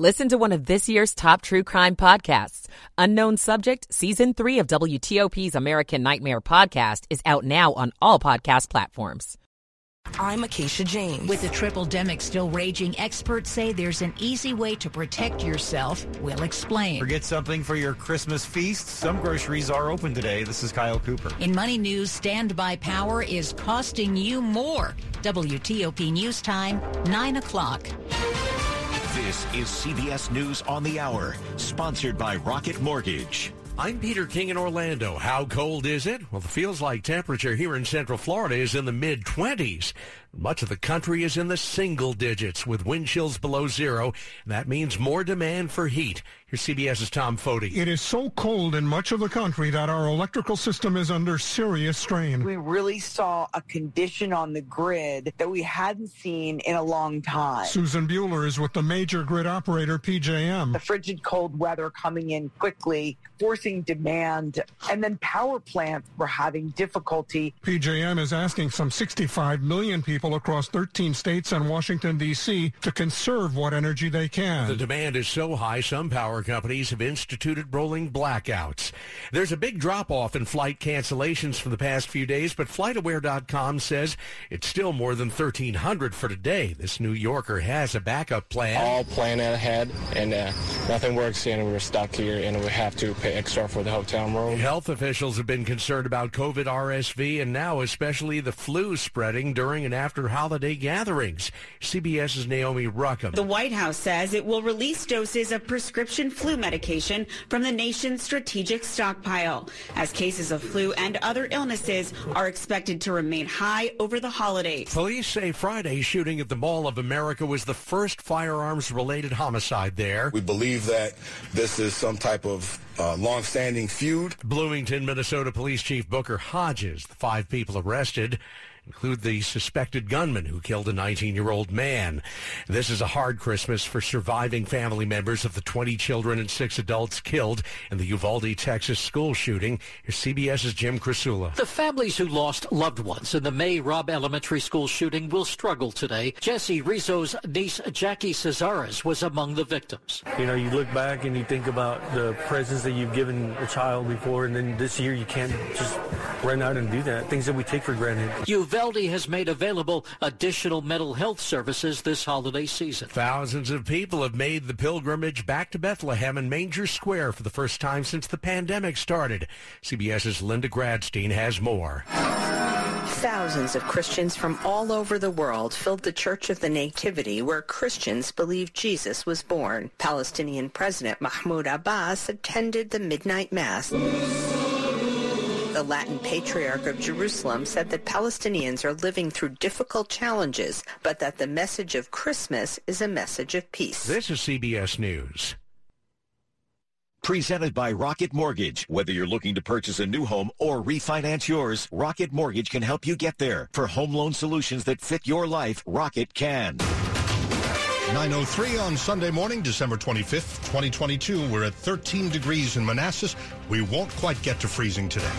Listen to one of this year's top true crime podcasts. Unknown Subject, Season 3 of WTOP's American Nightmare podcast is out now on all podcast platforms. I'm Acacia James. With the triple demic still raging, experts say there's an easy way to protect yourself. We'll explain. Forget something for your Christmas feast? Some groceries are open today. This is Kyle Cooper. In Money News, standby power is costing you more. WTOP News Time, 9 o'clock. This is CBS News on the Hour, sponsored by Rocket Mortgage. I'm Peter King in Orlando. How cold is it? Well, it feels like temperature here in Central Florida is in the mid 20s. Much of the country is in the single digits with wind chills below zero. That means more demand for heat. Here's CBS's Tom Foty. It is so cold in much of the country that our electrical system is under serious strain. We really saw a condition on the grid that we hadn't seen in a long time. Susan Buehler is with the major grid operator PJM. The frigid cold weather coming in quickly, forcing demand, and then power plants were having difficulty. PJM is asking some 65 million people across 13 states and Washington, D.C. to conserve what energy they can. The demand is so high, some power companies have instituted rolling blackouts. There's a big drop off in flight cancellations for the past few days, but FlightAware.com says it's still more than 1,300 for today. This New Yorker has a backup plan. All plan ahead, and uh, nothing works, and we're stuck here, and we have to pay extra for the hotel room. Health officials have been concerned about COVID RSV and now especially the flu spreading during and after holiday gatherings. CBS's Naomi Ruchim. The White House says it will release doses of prescription flu medication from the nation's strategic stockpile as cases of flu and other illnesses are expected to remain high over the holidays. Police say Friday's shooting at the Mall of America was the first firearms related homicide there. We believe that this is some type of uh, long-standing feud. Bloomington, Minnesota Police Chief Booker Hodges, the five people arrested include the suspected gunman who killed a 19-year-old man. This is a hard Christmas for surviving family members of the 20 children and six adults killed in the Uvalde, Texas school shooting. Here's CBS's Jim Krasula. The families who lost loved ones in the May Robb Elementary School shooting will struggle today. Jesse Rizo's niece Jackie Cazares was among the victims. You know, you look back and you think about the presents that you've given a child before, and then this year you can't just run out and do that. Things that we take for granted. Uvalde has made available additional mental health services this holiday season. Thousands of people have made the pilgrimage back to Bethlehem and Manger Square for the first time since the pandemic started. CBS's Linda Gradstein has more. Thousands of Christians from all over the world filled the Church of the Nativity where Christians believe Jesus was born. Palestinian President Mahmoud Abbas attended the midnight mass. The Latin Patriarch of Jerusalem said that Palestinians are living through difficult challenges, but that the message of Christmas is a message of peace. This is CBS News. Presented by Rocket Mortgage. Whether you're looking to purchase a new home or refinance yours, Rocket Mortgage can help you get there. For home loan solutions that fit your life, Rocket can. 903 on Sunday morning, December 25th, 2022. We're at 13 degrees in Manassas. We won't quite get to freezing today.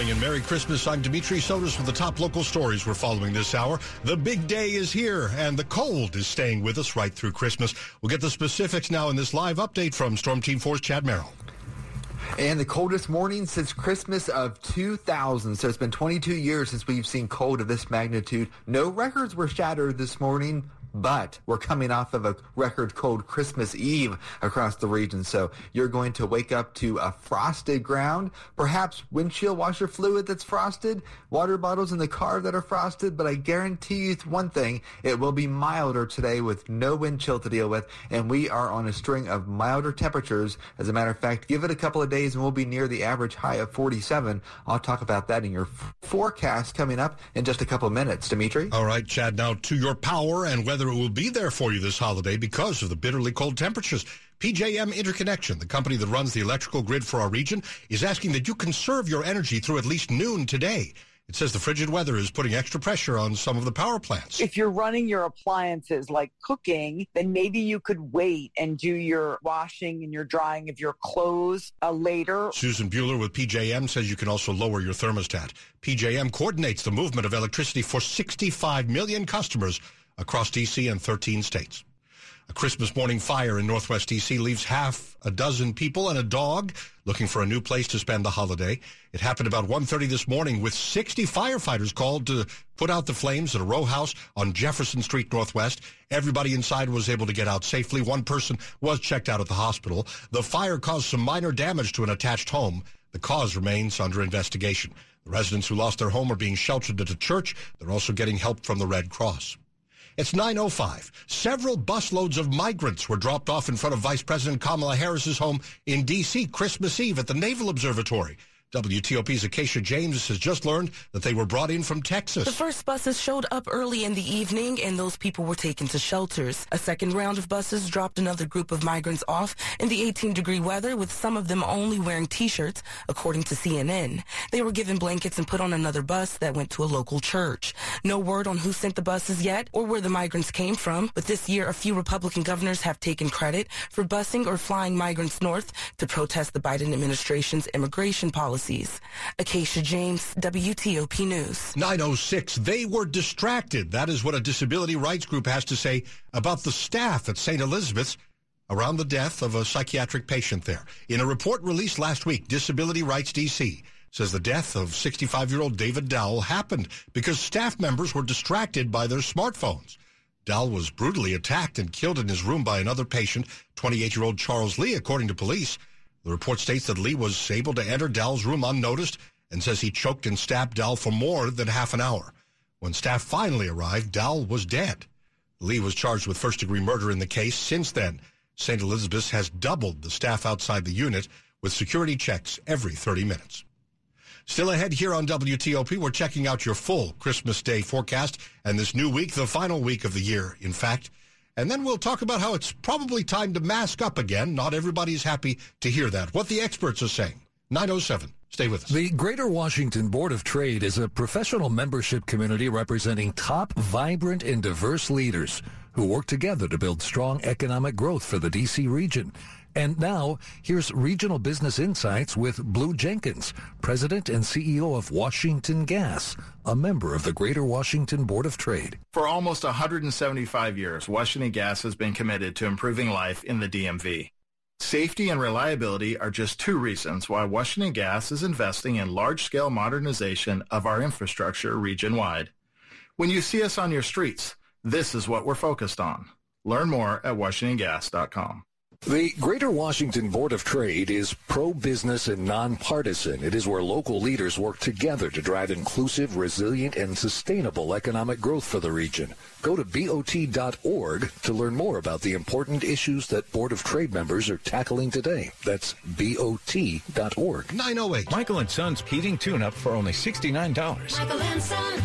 Morning and Merry Christmas. I'm Dimitri Sotis with the top local stories we're following this hour. The big day is here and the cold is staying with us right through Christmas. We'll get the specifics now in this live update from Storm Team 4's Chad Merrill. And the coldest morning since Christmas of 2000. So it's been 22 years since we've seen cold of this magnitude. No records were shattered this morning. But we're coming off of a record cold Christmas Eve across the region. So you're going to wake up to a frosted ground, perhaps windshield washer fluid that's frosted, water bottles in the car that are frosted. But I guarantee you one thing, it will be milder today with no wind chill to deal with. And we are on a string of milder temperatures. As a matter of fact, give it a couple of days and we'll be near the average high of 47. I'll talk about that in your f- forecast coming up in just a couple of minutes. Dimitri? All right, Chad, now to your power and weather weather will be there for you this holiday because of the bitterly cold temperatures. PJM Interconnection, the company that runs the electrical grid for our region, is asking that you conserve your energy through at least noon today. It says the frigid weather is putting extra pressure on some of the power plants. If you're running your appliances like cooking, then maybe you could wait and do your washing and your drying of your clothes uh, later. Susan Buehler with PJM says you can also lower your thermostat. PJM coordinates the movement of electricity for 65 million customers across D.C. and 13 states. A Christmas morning fire in northwest D.C. leaves half a dozen people and a dog looking for a new place to spend the holiday. It happened about 1.30 this morning with 60 firefighters called to put out the flames at a row house on Jefferson Street Northwest. Everybody inside was able to get out safely. One person was checked out at the hospital. The fire caused some minor damage to an attached home. The cause remains under investigation. The residents who lost their home are being sheltered at a church. They're also getting help from the Red Cross. It's 9.05. Several busloads of migrants were dropped off in front of Vice President Kamala Harris's home in D.C. Christmas Eve at the Naval Observatory. WTOP's Acacia James has just learned that they were brought in from Texas. The first buses showed up early in the evening and those people were taken to shelters. A second round of buses dropped another group of migrants off in the 18 degree weather with some of them only wearing t-shirts, according to CNN. They were given blankets and put on another bus that went to a local church. No word on who sent the buses yet or where the migrants came from, but this year a few Republican governors have taken credit for busing or flying migrants north to protest the Biden administration's immigration policy policies. Acacia James, WTOP News. 906. They were distracted. That is what a disability rights group has to say about the staff at St. Elizabeth's around the death of a psychiatric patient there. In a report released last week, Disability Rights DC says the death of 65-year-old David Dowell happened because staff members were distracted by their smartphones. Dowell was brutally attacked and killed in his room by another patient, 28-year-old Charles Lee, according to police. The report states that Lee was able to enter Dowell's room unnoticed and says he choked and stabbed Dowell for more than half an hour. When staff finally arrived, Dowell was dead. Lee was charged with first degree murder in the case. Since then, St. Elizabeth's has doubled the staff outside the unit with security checks every 30 minutes. Still ahead here on WTOP, we're checking out your full Christmas Day forecast and this new week, the final week of the year, in fact. And then we'll talk about how it's probably time to mask up again. Not everybody's happy to hear that. What the experts are saying. 907. Stay with us. The Greater Washington Board of Trade is a professional membership community representing top, vibrant, and diverse leaders who work together to build strong economic growth for the D.C. region. And now, here's Regional Business Insights with Blue Jenkins, President and CEO of Washington Gas, a member of the Greater Washington Board of Trade. For almost 175 years, Washington Gas has been committed to improving life in the DMV. Safety and reliability are just two reasons why Washington Gas is investing in large-scale modernization of our infrastructure region-wide. When you see us on your streets, this is what we're focused on. Learn more at washingtongas.com. The Greater Washington Board of Trade is pro-business and nonpartisan. It is where local leaders work together to drive inclusive, resilient, and sustainable economic growth for the region. Go to BOT.org to learn more about the important issues that Board of Trade members are tackling today. That's BOT.org. 908. Michael and Son's heating tune-up for only $69. Michael and Son.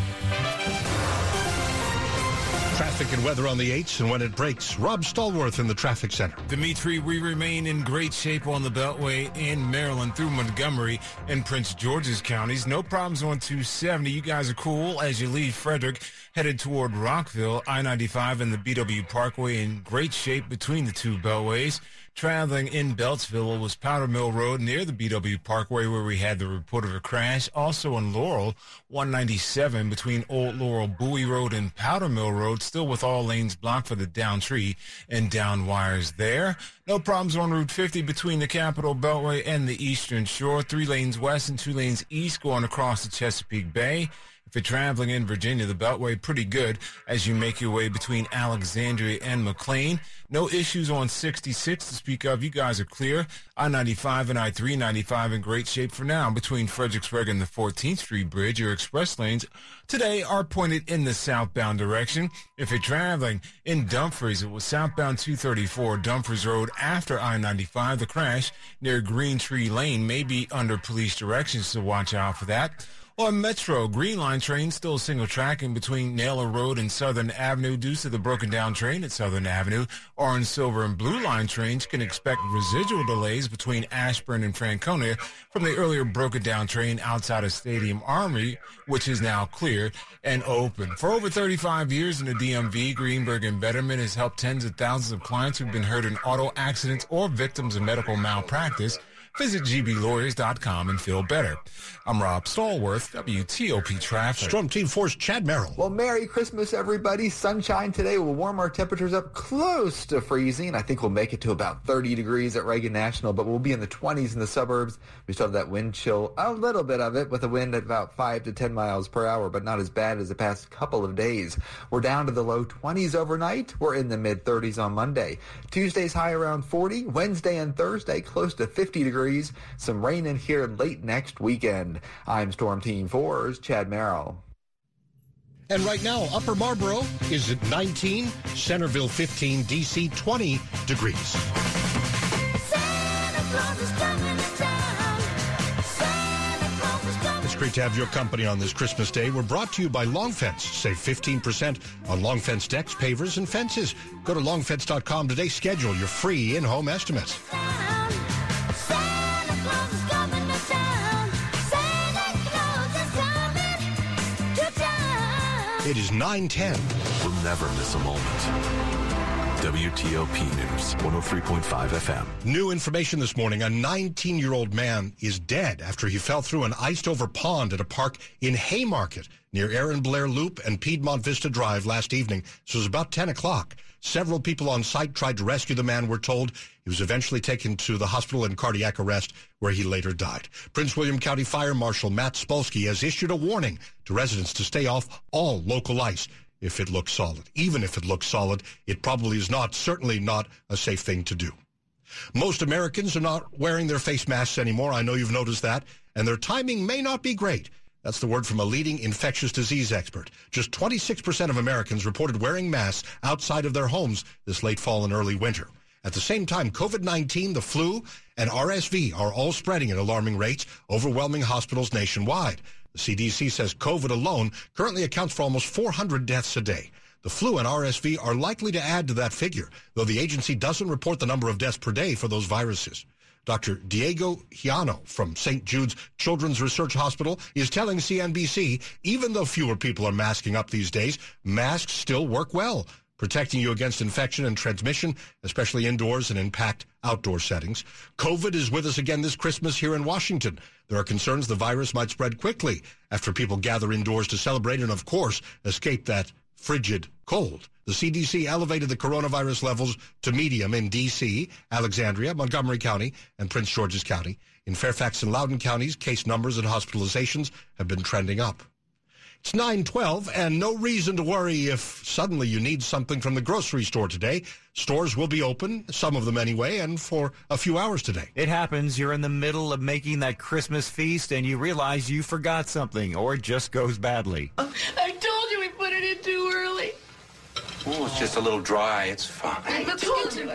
Traffic and weather on the 8s and when it breaks. Rob Stallworth in the traffic center. Dimitri, we remain in great shape on the Beltway in Maryland through Montgomery and Prince George's counties. No problems on 270. You guys are cool as you leave Frederick headed toward Rockville. I-95 and the BW Parkway in great shape between the two beltways. Traveling in Beltsville was Powder Mill Road near the BW Parkway where we had the report of a crash. Also in Laurel, 197 between Old Laurel Bowie Road and Powder Mill Road, still with all lanes blocked for the down tree and down wires there. No problems on Route 50 between the Capitol Beltway and the Eastern Shore. Three lanes west and two lanes east going across the Chesapeake Bay. If you're traveling in Virginia, the Beltway pretty good as you make your way between Alexandria and McLean. No issues on 66 to speak of. You guys are clear. I-95 and I-395 in great shape for now. Between Fredericksburg and the 14th Street Bridge, your express lanes today are pointed in the southbound direction. If you're traveling in Dumfries, it was southbound 234 Dumfries Road after I-95. The crash near Green Tree Lane may be under police directions, so watch out for that. On Metro, Green Line train still single tracking between Naylor Road and Southern Avenue due to the broken down train at Southern Avenue. Orange, Silver, and Blue Line trains can expect residual delays between Ashburn and Franconia from the earlier broken down train outside of Stadium Armory, which is now clear and open. For over 35 years in the DMV, Greenberg and Bederman has helped tens of thousands of clients who've been hurt in auto accidents or victims of medical malpractice. Visit gblawyers.com and feel better. I'm Rob Stallworth, WTOP Traffic. Storm Team 4's Chad Merrill. Well, Merry Christmas, everybody. Sunshine today will warm our temperatures up close to freezing. I think we'll make it to about 30 degrees at Reagan National, but we'll be in the 20s in the suburbs. We still have that wind chill, a little bit of it, with a wind at about 5 to 10 miles per hour, but not as bad as the past couple of days. We're down to the low 20s overnight. We're in the mid 30s on Monday. Tuesday's high around 40. Wednesday and Thursday close to 50 degrees. Some rain in here late next weekend. I'm Storm Team 4's Chad Merrill. And right now, Upper Marlboro is at 19, Centreville 15, DC 20 degrees. It's great to have your company on this Christmas day. We're brought to you by Long Fence. Save 15% on Long Fence decks, pavers, and fences. Go to longfence.com today. Schedule your free in-home estimates. It is 910. We'll never miss a moment. WTOP News, 103.5 FM. New information this morning. A 19-year-old man is dead after he fell through an iced-over pond at a park in Haymarket near Aaron Blair Loop and Piedmont Vista Drive last evening. So it was about 10 o'clock. Several people on site tried to rescue the man, we're told. He was eventually taken to the hospital in cardiac arrest, where he later died. Prince William County Fire Marshal Matt Spolsky has issued a warning to residents to stay off all local ice if it looks solid. Even if it looks solid, it probably is not, certainly not a safe thing to do. Most Americans are not wearing their face masks anymore. I know you've noticed that. And their timing may not be great. That's the word from a leading infectious disease expert. Just 26% of Americans reported wearing masks outside of their homes this late fall and early winter. At the same time, COVID-19, the flu, and RSV are all spreading at alarming rates, overwhelming hospitals nationwide. The CDC says COVID alone currently accounts for almost 400 deaths a day. The flu and RSV are likely to add to that figure, though the agency doesn't report the number of deaths per day for those viruses. Dr. Diego Hijano from St. Jude's Children's Research Hospital is telling CNBC even though fewer people are masking up these days, masks still work well, protecting you against infection and transmission, especially indoors and in packed outdoor settings. COVID is with us again this Christmas here in Washington. There are concerns the virus might spread quickly after people gather indoors to celebrate and, of course, escape that frigid cold. The CDC elevated the coronavirus levels to medium in D.C., Alexandria, Montgomery County, and Prince George's County. In Fairfax and Loudoun counties, case numbers and hospitalizations have been trending up. It's 912 and no reason to worry if suddenly you need something from the grocery store today. Stores will be open, some of them anyway, and for a few hours today. It happens. You're in the middle of making that Christmas feast and you realize you forgot something or it just goes badly. Oh, I told you we put it in too early. Oh, it's just a little dry. It's fine. I told you.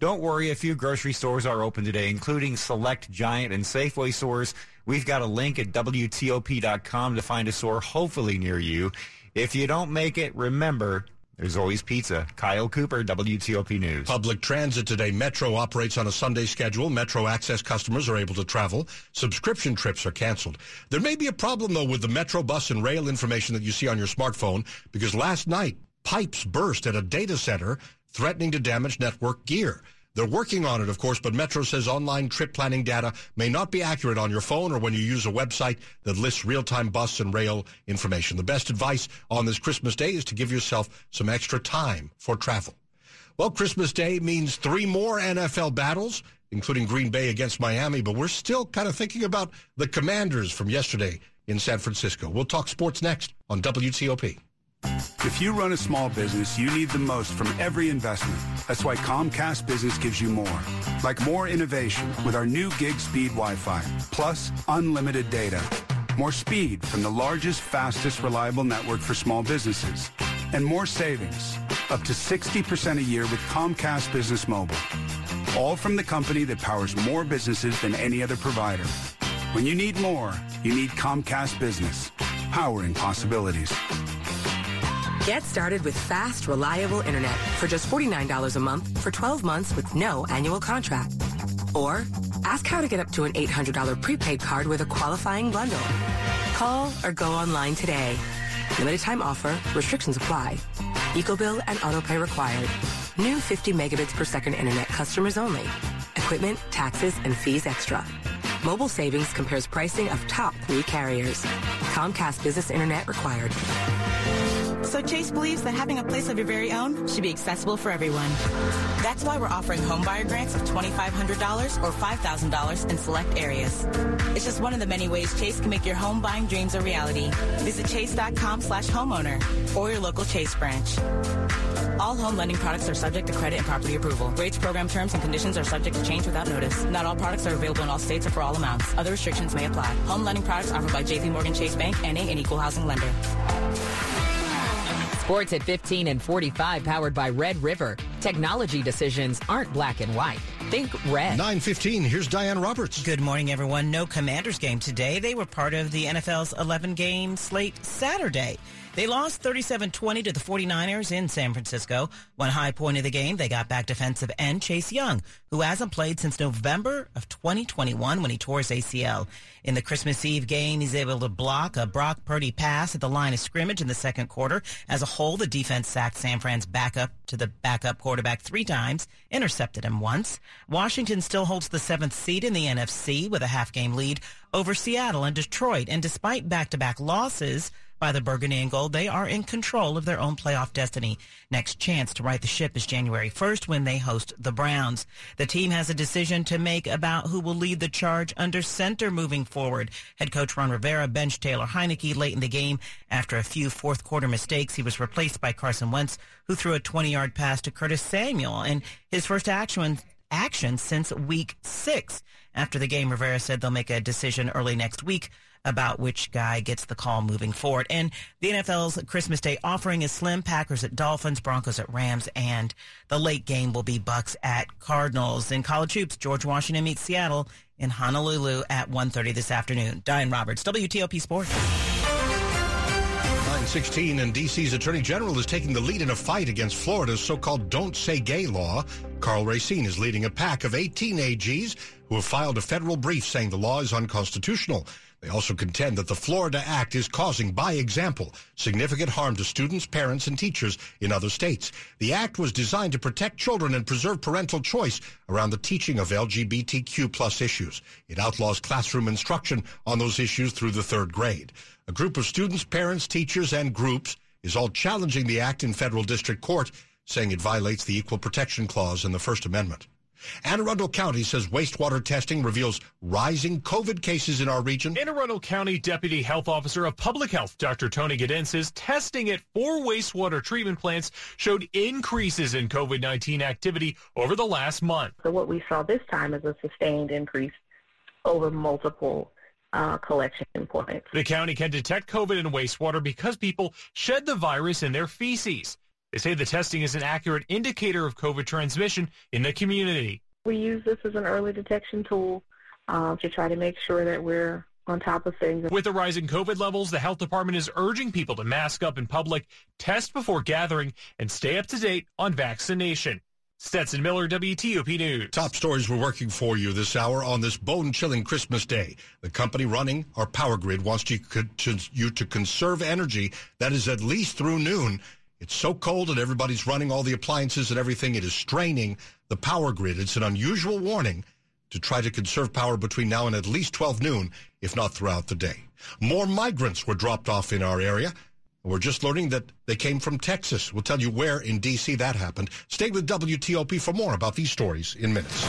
Don't worry, a few grocery stores are open today, including select Giant and Safeway stores. We've got a link at WTOP.com to find a store hopefully near you. If you don't make it, remember, there's always pizza. Kyle Cooper, WTOP News. Public transit today. Metro operates on a Sunday schedule. Metro Access customers are able to travel. Subscription trips are canceled. There may be a problem, though, with the Metro bus and rail information that you see on your smartphone because last night, pipes burst at a data center, threatening to damage network gear. They're working on it, of course, but Metro says online trip planning data may not be accurate on your phone or when you use a website that lists real-time bus and rail information. The best advice on this Christmas day is to give yourself some extra time for travel. Well, Christmas Day means three more NFL battles, including Green Bay against Miami, but we're still kind of thinking about the commanders from yesterday in San Francisco. We'll talk sports next on WTOP. If you run a small business, you need the most from every investment. That's why Comcast Business gives you more. Like more innovation with our new gig speed Wi-Fi, plus unlimited data. More speed from the largest, fastest, reliable network for small businesses. And more savings, up to 60% a year with Comcast Business Mobile. All from the company that powers more businesses than any other provider. When you need more, you need Comcast Business, powering possibilities. Get started with fast, reliable internet for just $49 a month for 12 months with no annual contract. Or ask how to get up to an $800 prepaid card with a qualifying bundle. Call or go online today. Limited time offer. Restrictions apply. EcoBill and autopay required. New 50 megabits per second internet customers only. Equipment, taxes, and fees extra. Mobile savings compares pricing of top three carriers. Comcast Business Internet required. So Chase believes that having a place of your very own should be accessible for everyone. That's why we're offering homebuyer grants of $2,500 or $5,000 in select areas. It's just one of the many ways Chase can make your home buying dreams a reality. Visit chase.com slash homeowner or your local Chase branch. All home lending products are subject to credit and property approval. Rates, program terms, and conditions are subject to change without notice. Not all products are available in all states or for all amounts. Other restrictions may apply. Home lending products offered by JP Morgan Chase Bank, NA, an equal housing lender. Sports at 15 and 45 powered by Red River. Technology decisions aren't black and white. Think red. 915, here's Diane Roberts. Good morning, everyone. No Commanders game today. They were part of the NFL's 11 game slate Saturday. They lost 37-20 to the 49ers in San Francisco. One high point of the game, they got back defensive end Chase Young, who hasn't played since November of 2021 when he tore his ACL. In the Christmas Eve game, he's able to block a Brock Purdy pass at the line of scrimmage in the second quarter. As a whole, the defense sacked San Fran's backup to the backup quarterback three times, intercepted him once. Washington still holds the seventh seed in the NFC with a half game lead over Seattle and Detroit. And despite back-to-back losses, by the Burgundy and Gold, they are in control of their own playoff destiny. Next chance to right the ship is January 1st when they host the Browns. The team has a decision to make about who will lead the charge under center moving forward. Head coach Ron Rivera benched Taylor Heinicke late in the game after a few fourth quarter mistakes. He was replaced by Carson Wentz, who threw a 20 yard pass to Curtis Samuel and his first action action since week six. After the game, Rivera said they'll make a decision early next week about which guy gets the call moving forward. And the NFL's Christmas Day offering is slim. Packers at Dolphins, Broncos at Rams, and the late game will be Bucks at Cardinals. In college hoops, George Washington meets Seattle in Honolulu at 1.30 this afternoon. Diane Roberts, WTOP Sports. 916 and D.C.'s Attorney General is taking the lead in a fight against Florida's so-called Don't Say Gay law. Karl Racine is leading a pack of 18 AGs who have filed a federal brief saying the law is unconstitutional. They also contend that the Florida Act is causing, by example, significant harm to students, parents, and teachers in other states. The act was designed to protect children and preserve parental choice around the teaching of LGBTQ plus issues. It outlaws classroom instruction on those issues through the third grade. A group of students, parents, teachers, and groups is all challenging the act in federal district court, saying it violates the Equal Protection Clause in the First Amendment. Anne Arundel County says wastewater testing reveals rising COVID cases in our region. Anne Arundel County Deputy Health Officer of Public Health, Dr. Tony Gaden, says testing at four wastewater treatment plants showed increases in COVID-19 activity over the last month. So what we saw this time is a sustained increase over multiple uh, collection points. The county can detect COVID in wastewater because people shed the virus in their feces. They say the testing is an accurate indicator of COVID transmission in the community. We use this as an early detection tool uh, to try to make sure that we're on top of things. With the rising COVID levels, the health department is urging people to mask up in public, test before gathering, and stay up to date on vaccination. Stetson Miller, WTOP News. Top stories we're working for you this hour on this bone-chilling Christmas day. The company running our power grid wants you to conserve energy that is at least through noon. It's so cold and everybody's running all the appliances and everything. It is straining the power grid. It's an unusual warning to try to conserve power between now and at least 12 noon, if not throughout the day. More migrants were dropped off in our area. We're just learning that they came from Texas. We'll tell you where in D.C. that happened. Stay with WTOP for more about these stories in minutes.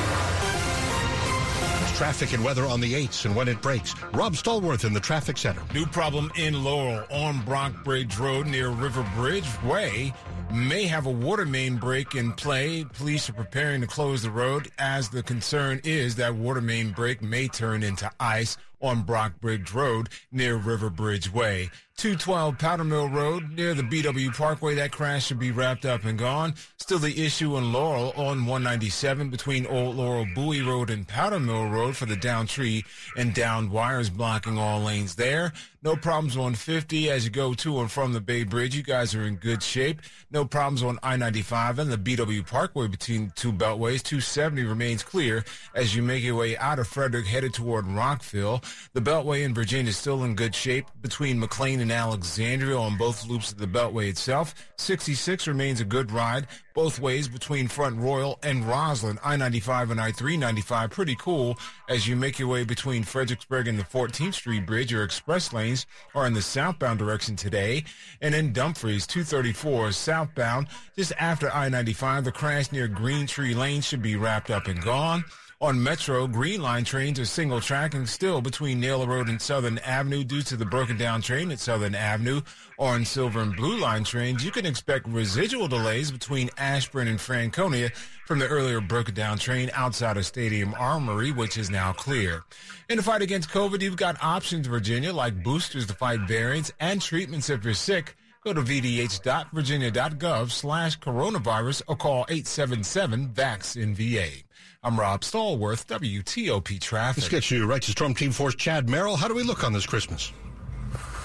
Traffic and weather on the 8s and when it breaks. Rob Stallworth in the traffic center. New problem in Laurel on Brock Bridge Road near River Bridge Way. May have a water main break in play. Police are preparing to close the road as the concern is that water main break may turn into ice on Brock Bridge Road near River Bridge Way. 212 Powder Mill Road near the BW Parkway. That crash should be wrapped up and gone. Still the issue in Laurel on 197 between Old Laurel Bowie Road and Powder Mill Road for the down tree and downed wires blocking all lanes there. No problems on 50 as you go to and from the Bay Bridge. You guys are in good shape. No problems on I-95 and the BW Parkway between two beltways. 270 remains clear as you make your way out of Frederick headed toward Rockville. The beltway in Virginia is still in good shape between McLean and Alexandria on both loops of the beltway itself. 66 remains a good ride both ways between Front Royal and Rosslyn. I-95 and I-395 pretty cool as you make your way between Fredericksburg and the 14th Street Bridge. Your express lanes are in the southbound direction today. And in Dumfries, 234 southbound, just after I-95, the crash near Green Tree Lane should be wrapped up and gone. On Metro, Green Line trains are single tracking still between Naylor Road and Southern Avenue due to the broken down train at Southern Avenue. On Silver and Blue Line trains, you can expect residual delays between Ashburn and Franconia from the earlier broken down train outside of Stadium Armory, which is now clear. In the fight against COVID, you've got options, Virginia, like boosters to fight variants and treatments if you're sick. Go to vdh.virginia.gov slash coronavirus or call 877-VAX-IN-VA. I'm Rob Stallworth, WTOP Traffic. Let's get you right to Storm Team 4's Chad Merrill. How do we look on this Christmas?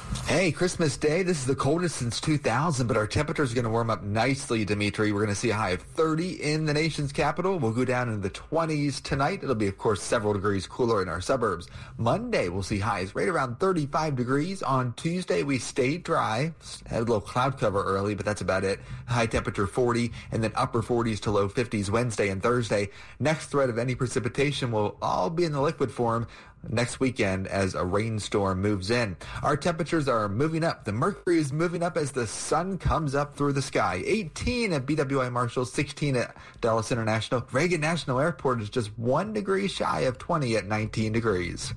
Hey, Christmas Day. This is the coldest since 2000, but our temperatures are going to warm up nicely, Dimitri. We're going to see a high of 30 in the nation's capital. We'll go down into the 20s tonight. It'll be, of course, several degrees cooler in our suburbs. Monday, we'll see highs right around 35 degrees. On Tuesday, we stayed dry. Had a little cloud cover early, but that's about it. High temperature 40 and then upper 40s to low 50s Wednesday and Thursday. Next threat of any precipitation will all be in the liquid form next weekend as a rainstorm moves in. Our temperatures are moving up. The mercury is moving up as the sun comes up through the sky. 18 at BWI Marshall, 16 at Dulles International. Reagan National Airport is just one degree shy of 20 at 19 degrees.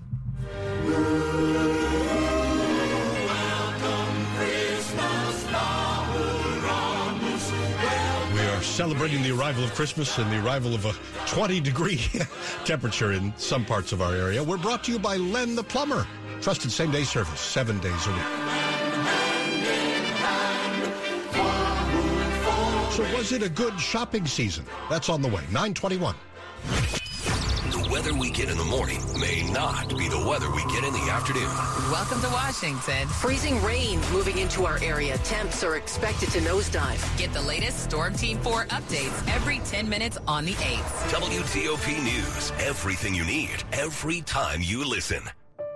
Celebrating the arrival of Christmas and the arrival of a 20 degree temperature in some parts of our area. We're brought to you by Len the Plumber. Trusted same day service, seven days a week. So was it a good shopping season? That's on the way. 921 weather we get in the morning may not be the weather we get in the afternoon. Welcome to Washington. Freezing rain moving into our area. Temps are expected to nosedive. Get the latest Storm Team 4 updates every 10 minutes on the 8th. WTOP News. Everything you need every time you listen.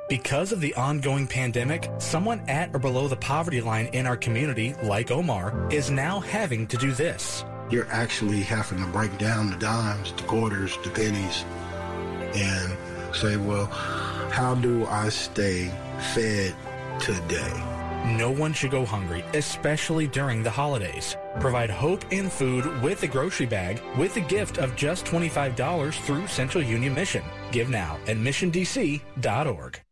Because of the ongoing pandemic, someone at or below the poverty line in our community, like Omar, is now having to do this. You're actually having to break down the dimes, the quarters, the pennies, and say, well, how do I stay fed today? No one should go hungry, especially during the holidays. Provide hope and food with a grocery bag with a gift of just $25 through Central Union Mission. Give now at missiondc.org.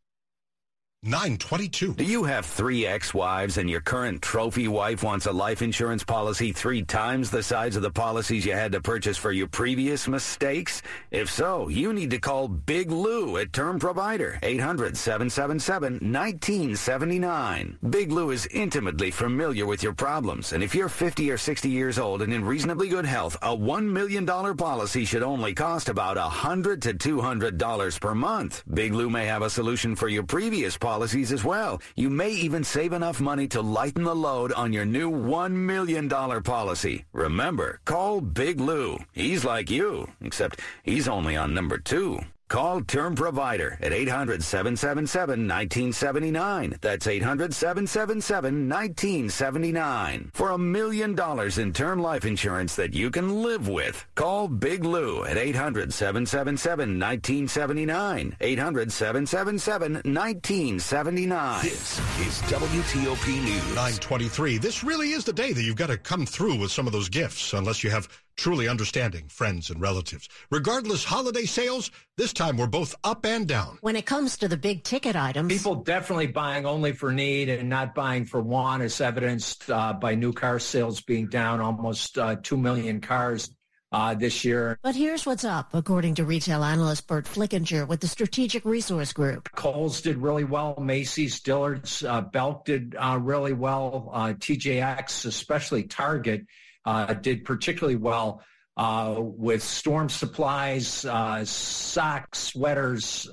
922. Do you have three ex-wives and your current trophy wife wants a life insurance policy three times the size of the policies you had to purchase for your previous mistakes? If so, you need to call Big Lou at Term Provider, 800-777-1979. Big Lou is intimately familiar with your problems, and if you're 50 or 60 years old and in reasonably good health, a $1 million policy should only cost about 100 to $200 per month. Big Lou may have a solution for your previous policy policies as well. You may even save enough money to lighten the load on your new $1 million policy. Remember, call Big Lou. He's like you, except he's only on number two. Call Term Provider at 800-777-1979. That's 800-777-1979. For a million dollars in term life insurance that you can live with. Call Big Lou at 800-777-1979. 800-777-1979. This is WTOP News. 923. This really is the day that you've got to come through with some of those gifts, unless you have truly understanding friends and relatives. Regardless, holiday sales, this time we're both up and down. When it comes to the big ticket items, people definitely buying only for need and not buying for want, as evidenced uh, by new car sales being down almost uh, 2 million cars uh, this year. But here's what's up, according to retail analyst Burt Flickinger with the Strategic Resource Group. Kohl's did really well. Macy's, Dillard's, uh, Belk did uh, really well. Uh, TJX, especially Target, uh, did particularly well uh, with storm supplies, socks, sweaters,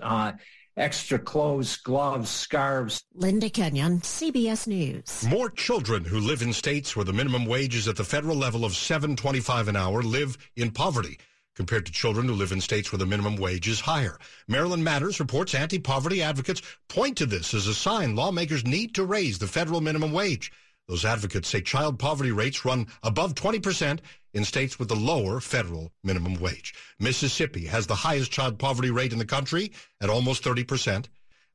extra clothes, gloves, scarves. Linda Kenyon, CBS News. More children who live in states where the minimum wage is at the federal level of 7.25 an hour live in poverty compared to children who live in states where the minimum wage is higher. Maryland Matters reports anti-poverty advocates point to this as a sign lawmakers need to raise the federal minimum wage. Those advocates say child poverty rates run above 20% in states with the lower federal minimum wage. Mississippi has the highest child poverty rate in the country at almost 30%.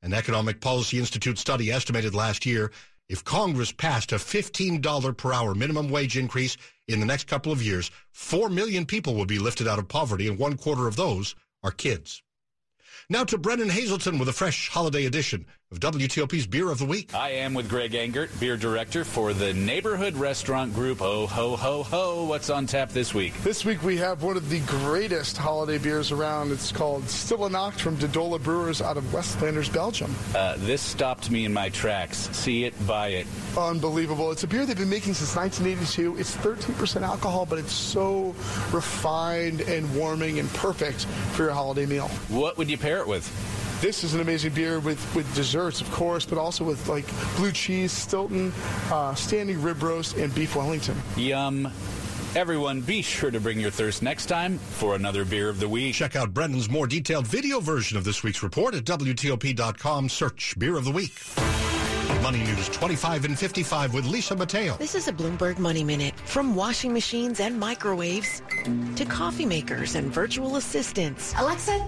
An Economic Policy Institute study estimated last year if Congress passed a $15 per hour minimum wage increase in the next couple of years, 4 million people would be lifted out of poverty, and one quarter of those are kids. Now to Brennan Haselton with a fresh holiday edition of WTOP's Beer of the Week. I am with Greg Engert, beer director for the Neighborhood Restaurant Group. Oh, ho, ho, ho. What's on tap this week? This week we have one of the greatest holiday beers around. It's called Stille Nacht from De Dolle Brewers out of West Flanders, Belgium. Uh, this stopped me in my tracks. See it, buy it. Unbelievable. It's a beer they've been making since 1982. It's 13% alcohol, but it's so refined and warming and perfect for your holiday meal. What would you pair it with? This is an amazing beer with, with desserts, of course, but also with like blue cheese, Stilton, uh, standing rib roast, and beef Wellington. Yum. Everyone, be sure to bring your thirst next time for another beer of the week. Check out Brennan's more detailed video version of this week's report at WTOP.com. Search Beer of the Week. Money News 25 and 55 with Lisa Mateo. This is a Bloomberg Money Minute. From washing machines and microwaves to coffee makers and virtual assistants. Alexa,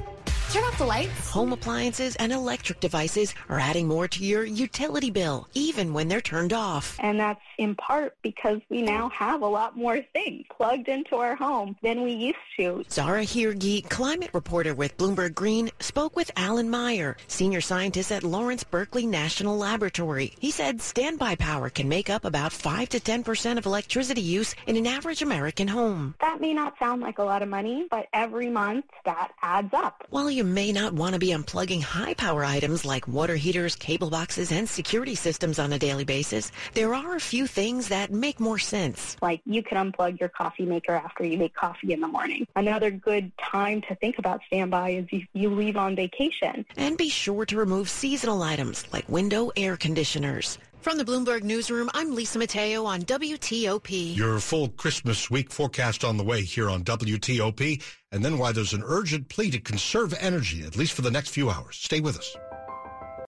Turn off the lights. Home appliances and electric devices are adding more to your utility bill, even when they're turned off. And that's in part because we now have a lot more things plugged into our home than we used to. Zahra Hirji, climate reporter with Bloomberg Green, spoke with Alan Meier, senior scientist at Lawrence Berkeley National Laboratory. He said standby power can make up about 5 to 10% of electricity use in an average American home. That may not sound like a lot of money, but every month that adds up. While you may not want to be unplugging high power items like water heaters, cable boxes, and security systems on a daily basis, there are a few things that make more sense. Like you can unplug your coffee maker after you make coffee in the morning. Another good time to think about standby is if you leave on vacation. And be sure to remove seasonal items like window air conditioners. From the Bloomberg Newsroom, I'm Lisa Mateo on WTOP. Your full Christmas week forecast on the way here on WTOP, and then why there's an urgent plea to conserve energy, at least for the next few hours. Stay with us.